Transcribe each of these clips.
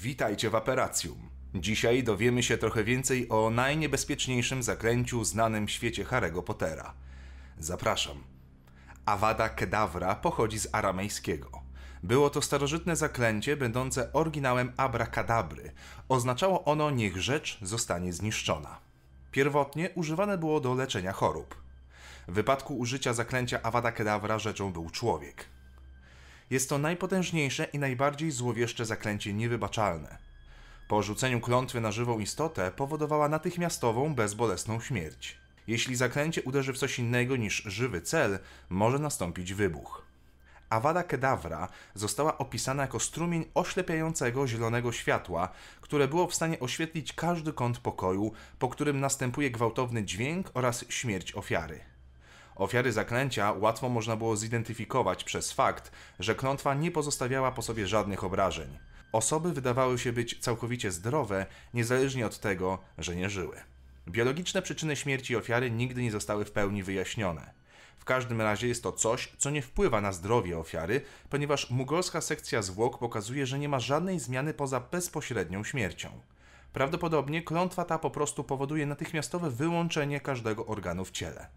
Witajcie w Aperacjum. Dzisiaj dowiemy się trochę więcej o najniebezpieczniejszym zaklęciu znanym w świecie Harry'ego Pottera. Zapraszam. Avada Kedavra pochodzi z aramejskiego. Było to starożytne zaklęcie będące oryginałem abracadabry. Oznaczało ono niech rzecz zostanie zniszczona. Pierwotnie używane było do leczenia chorób. W wypadku użycia zaklęcia Avada Kedavra rzeczą był człowiek. Jest to najpotężniejsze i najbardziej złowieszcze zaklęcie niewybaczalne. Po rzuceniu klątwy na żywą istotę powodowała natychmiastową, bezbolesną śmierć. Jeśli zaklęcie uderzy w coś innego niż żywy cel, może nastąpić wybuch. Avada Kedavra została opisana jako strumień oślepiającego zielonego światła, które było w stanie oświetlić każdy kąt pokoju, po którym następuje gwałtowny dźwięk oraz śmierć ofiary. Ofiary zaklęcia łatwo można było zidentyfikować przez fakt, że klątwa nie pozostawiała po sobie żadnych obrażeń. Osoby wydawały się być całkowicie zdrowe, niezależnie od tego, że nie żyły. Biologiczne przyczyny śmierci ofiary nigdy nie zostały w pełni wyjaśnione. W każdym razie jest to coś, co nie wpływa na zdrowie ofiary, ponieważ mugolska sekcja zwłok pokazuje, że nie ma żadnej zmiany poza bezpośrednią śmiercią. Prawdopodobnie klątwa ta po prostu powoduje natychmiastowe wyłączenie każdego organu w ciele.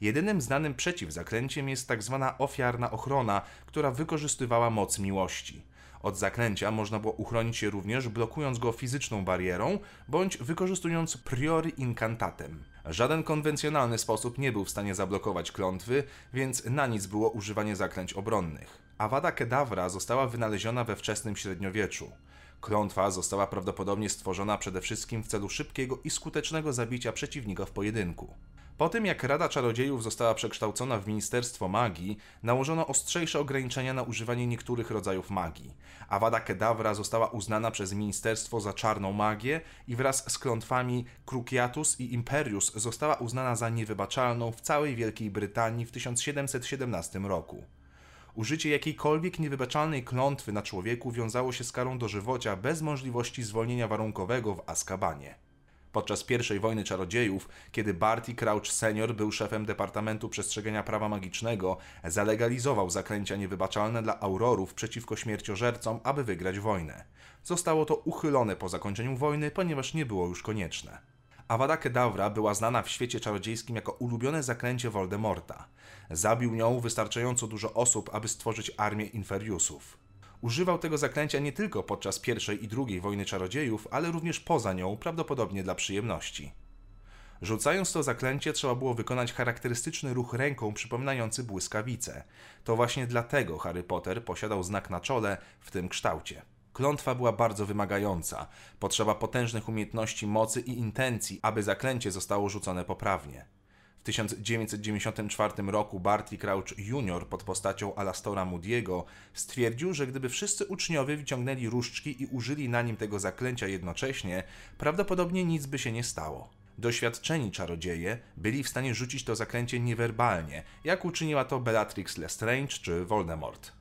Jedynym znanym przeciwzaklęciem jest tak zwana ofiarna ochrona, która wykorzystywała moc miłości. Od zaklęcia można było uchronić się również blokując go fizyczną barierą bądź wykorzystując priori incantatem. Żaden konwencjonalny sposób nie był w stanie zablokować klątwy, więc na nic było używanie zaklęć obronnych. Avada Kedavra została wynaleziona we wczesnym średniowieczu. Klątwa została prawdopodobnie stworzona przede wszystkim w celu szybkiego i skutecznego zabicia przeciwnika w pojedynku. Po tym jak Rada Czarodziejów została przekształcona w Ministerstwo Magii, nałożono ostrzejsze ograniczenia na używanie niektórych rodzajów magii. Avada Kedavra została uznana przez ministerstwo za czarną magię i wraz z klątwami Cruciatus i Imperius została uznana za niewybaczalną w całej Wielkiej Brytanii w 1717 roku. Użycie jakiejkolwiek niewybaczalnej klątwy na człowieku wiązało się z karą dożywocia bez możliwości zwolnienia warunkowego w Azkabanie. Podczas I wojny czarodziejów, kiedy Barty Crouch senior był szefem Departamentu Przestrzegania Prawa Magicznego, zalegalizował zaklęcia niewybaczalne dla aurorów przeciwko śmierciożercom, aby wygrać wojnę. Zostało to uchylone po zakończeniu wojny, ponieważ nie było już konieczne. Avada Kedavra była znana w świecie czarodziejskim jako ulubione zaklęcie Voldemorta. Zabił nią wystarczająco dużo osób, aby stworzyć armię Inferiusów. Używał tego zaklęcia nie tylko podczas I i II wojny czarodziejów, ale również poza nią, prawdopodobnie dla przyjemności. Rzucając to zaklęcie, trzeba było wykonać charakterystyczny ruch ręką przypominający błyskawice. To właśnie dlatego Harry Potter posiadał znak na czole w tym kształcie. Klątwa była bardzo wymagająca. Potrzeba potężnych umiejętności mocy i intencji, aby zaklęcie zostało rzucone poprawnie. W 1994 roku Barty Crouch Jr. pod postacią Alastora Moody'ego stwierdził, że gdyby wszyscy uczniowie wyciągnęli różdżki i użyli na nim tego zaklęcia jednocześnie, prawdopodobnie nic by się nie stało. Doświadczeni czarodzieje byli w stanie rzucić to zaklęcie niewerbalnie, jak uczyniła to Bellatrix Lestrange czy Voldemort.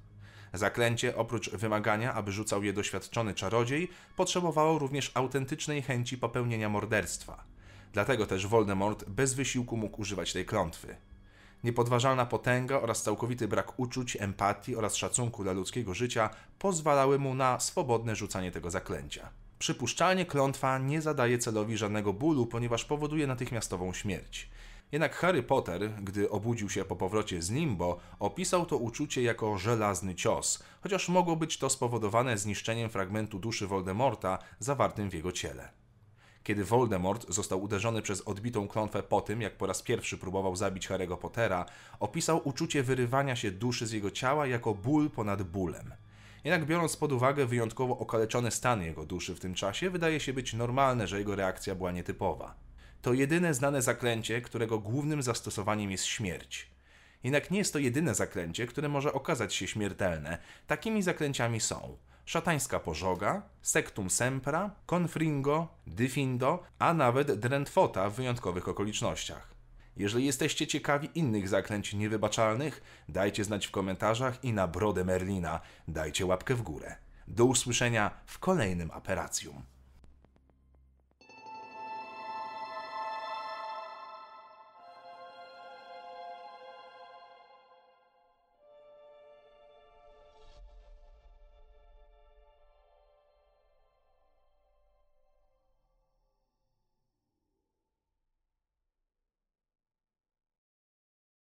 Zaklęcie, oprócz wymagania, aby rzucał je doświadczony czarodziej, potrzebowało również autentycznej chęci popełnienia morderstwa. Dlatego też Voldemort bez wysiłku mógł używać tej klątwy. Niepodważalna potęga oraz całkowity brak uczuć, empatii oraz szacunku dla ludzkiego życia pozwalały mu na swobodne rzucanie tego zaklęcia. Przypuszczalnie klątwa nie zadaje celowi żadnego bólu, ponieważ powoduje natychmiastową śmierć. Jednak Harry Potter, gdy obudził się po powrocie z Limbo, opisał to uczucie jako żelazny cios, chociaż mogło być to spowodowane zniszczeniem fragmentu duszy Voldemorta zawartym w jego ciele. Kiedy Voldemort został uderzony przez odbitą klątwę po tym, jak po raz pierwszy próbował zabić Harry'ego Pottera, opisał uczucie wyrywania się duszy z jego ciała jako ból ponad bólem. Jednak biorąc pod uwagę wyjątkowo okaleczony stan jego duszy w tym czasie, wydaje się być normalne, że jego reakcja była nietypowa. To jedyne znane zaklęcie, którego głównym zastosowaniem jest śmierć. Jednak nie jest to jedyne zaklęcie, które może okazać się śmiertelne. Takimi zaklęciami są szatańska pożoga, sectum sempra, confringo, diffindo, a nawet drentfota w wyjątkowych okolicznościach. Jeżeli jesteście ciekawi innych zaklęć niewybaczalnych, dajcie znać w komentarzach i na brodę Merlina dajcie łapkę w górę. Do usłyszenia w kolejnym Aperacjum.